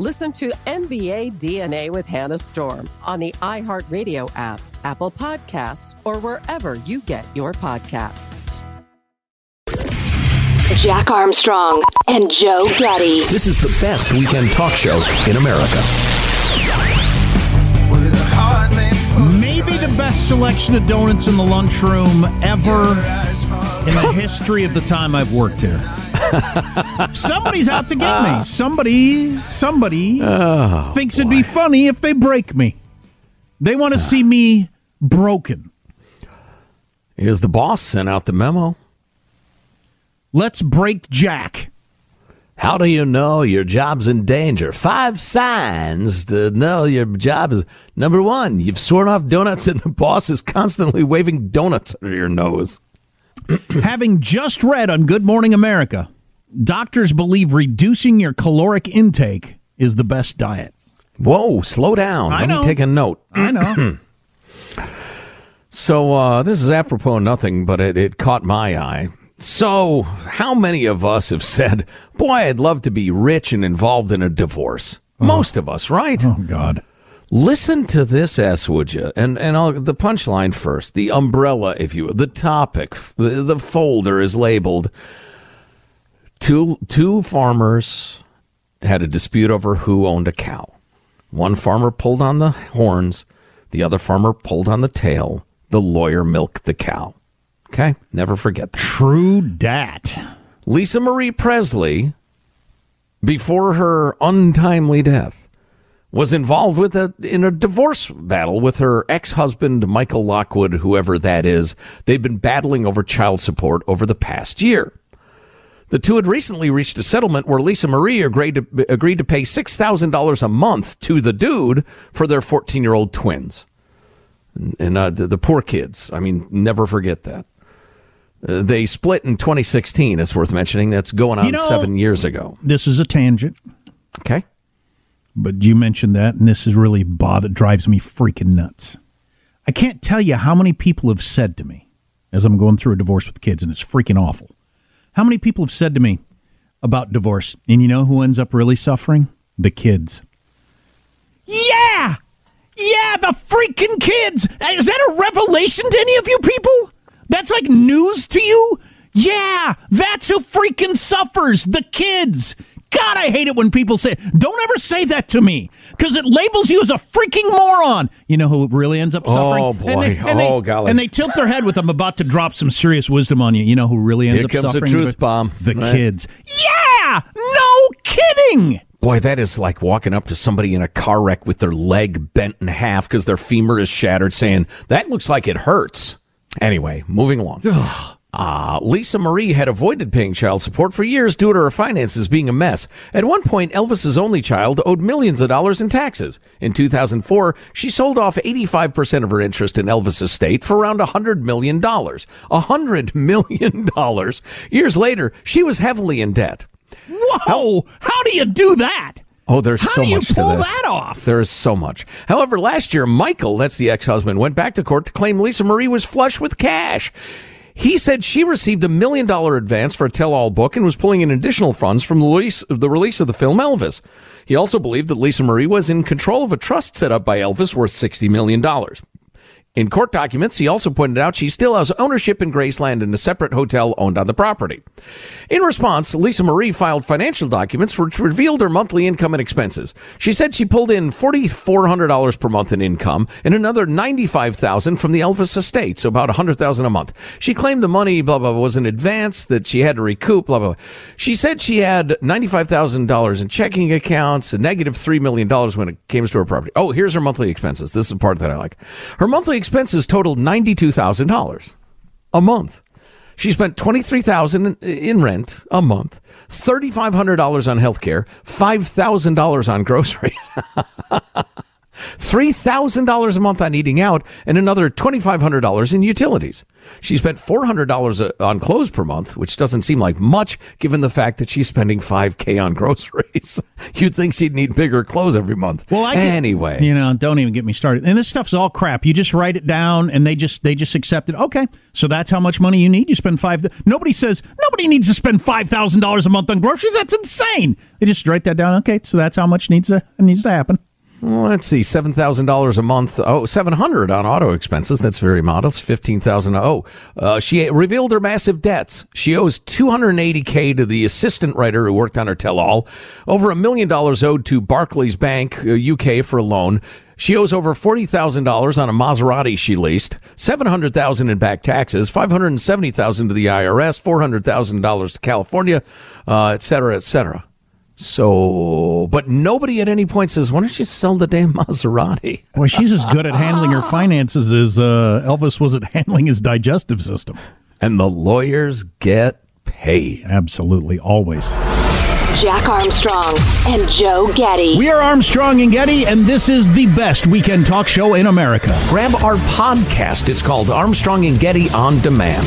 Listen to NBA DNA with Hannah Storm on the iHeartRadio app, Apple Podcasts, or wherever you get your podcasts. Jack Armstrong and Joe Getty. This is the best weekend talk show in America. Maybe the best selection of donuts in the lunchroom ever in the history of the time I've worked here. Somebody's out to get me. Somebody, somebody Oh, thinks it'd be funny if they break me. They want to ah. see me broken. Here's the boss sent out the memo. Let's break Jack. How do you know your job's in danger? Five signs to know your job is number one, you've sworn off donuts and the boss is constantly waving donuts under your nose. Having just read on Good Morning America, doctors believe reducing your caloric intake is the best diet. Whoa, slow down. I Let know. me take a note. I know. So uh, this is apropos nothing, but it, it caught my eye. So, how many of us have said, "Boy, I'd love to be rich and involved in a divorce"? Most of us, right? oh God. Listen to this, S, would you? And and I'll, the punchline first, the umbrella, if you will, the topic, the, the folder is labeled. Two two farmers had a dispute over who owned a cow. One farmer pulled on the horns, the other farmer pulled on the tail. The lawyer milked the cow. Okay, never forget that. True dat. Lisa Marie Presley, before her untimely death, was involved with a in a divorce battle with her ex-husband Michael Lockwood, whoever that is. They've been battling over child support over the past year. The two had recently reached a settlement where Lisa Marie agreed to, agreed to pay six thousand dollars a month to the dude for their fourteen-year-old twins, and, and uh, the, the poor kids. I mean, never forget that. Uh, they split in 2016. It's worth mentioning. That's going on You know- seven years ago. This is a tangent, Okay. but you mentioned that, and this is really bother drives me freaking nuts. I can't tell you how many people have said to me as I'm going through a divorce with kids, and it's freaking awful. How many people have said to me about divorce, and you know who ends up really suffering? The kids. Yeah, yeah, the freaking kids. Is that a revelation to any of you people? That's like news to you? Yeah, that's who freaking suffers. The kids. God, I hate it when people say, don't ever say that to me because it labels you as a freaking moron. You know who really ends up oh, suffering? Oh, And boy. they- and they- Oh, golly. And they tilt their head with, I'm about to drop some serious wisdom on you. You know who really ends up suffering? Here up comes the suffering? truth bomb. The Right. kids. Yeah, no kidding. Boy, that is like walking up to somebody in a car wreck with their leg bent in half because their femur is shattered, saying, That looks like it hurts. Anyway, moving along. Uh, Lisa Marie had avoided paying child support for years due to her finances being a mess. At one point, Elvis's only child owed millions of dollars in taxes. In 2004, she sold off 85% of her interest in Elvis' estate for around $100 million. $100 million. Years later, she was heavily in debt. Whoa! How do you do that? Oh, there's How so do you much pull to this. that off? There is so much. However, last year, Michael, that's the ex-husband, went back to court to claim Lisa Marie was flush with cash. He said she received a million dollar advance for a tell-all book and was pulling in additional funds from the release, the release of the film Elvis. He also believed that Lisa Marie was in control of a trust set up by Elvis worth $60 million. In court documents, he also pointed out she still has ownership in Graceland and a separate hotel owned on the property. In response, Lisa Marie filed financial documents which revealed her monthly income and expenses. She said she pulled in $4,400 per month in income and another 95,000 from the Elvis estate, so about 100,000 a month. She claimed the money, blah, blah, blah, was in advance that she had to recoup, blah, blah, blah. She said she had $95,000 in checking accounts, a negative $3 million when it came to her property. Oh, here's her monthly expenses. This is the part that I like. Her monthly expenses totaled $92,000 a month. She spent $23,000 in rent a month, $3,500 on health care, $5,000 on groceries. $3,000 a month on eating out and another $2,500 in utilities. She spent $400 uh, on clothes per month, which doesn't seem like much given the fact that she's spending 5K on groceries. You'd think she'd need bigger clothes every month. Well, I get- anyway. you know, don't even get me started. And this stuff's all crap. You just write it down, and they just they just accept it. Okay, so that's how much money you need. You spend five. Nobody says nobody needs to spend five thousand dollars a month on groceries. That's insane. They just write that down. Okay, so that's how much needs to needs to happen. Let's see, seven thousand dollars a month. Oh, seven hundred on auto expenses. That's very modest. Fifteen thousand. Oh, uh, she revealed her massive debts. She owes two hundred eighty k to the assistant writer who worked on her tell-all. Over a million dollars owed to Barclays Bank uh, UK for a loan. She owes over forty thousand dollars on a Maserati she leased, seven hundred thousand in back taxes, five hundred seventy thousand to the IRS, four hundred thousand dollars to California, uh, et cetera, et cetera. So, but nobody at any point says, "Why don't you sell the damn Maserati?" Boy, she's as good at handling her finances as uh, Elvis was at handling his digestive system. And the lawyers get paid. Absolutely, always. Jack Armstrong and Joe Getty. We are Armstrong and Getty, and this is the best weekend talk show in America. Grab our podcast. It's called Armstrong and Getty on Demand.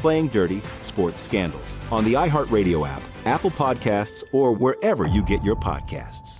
Playing Dirty Sports Scandals on the iHeartRadio app, Apple Podcasts, or wherever you get your podcasts.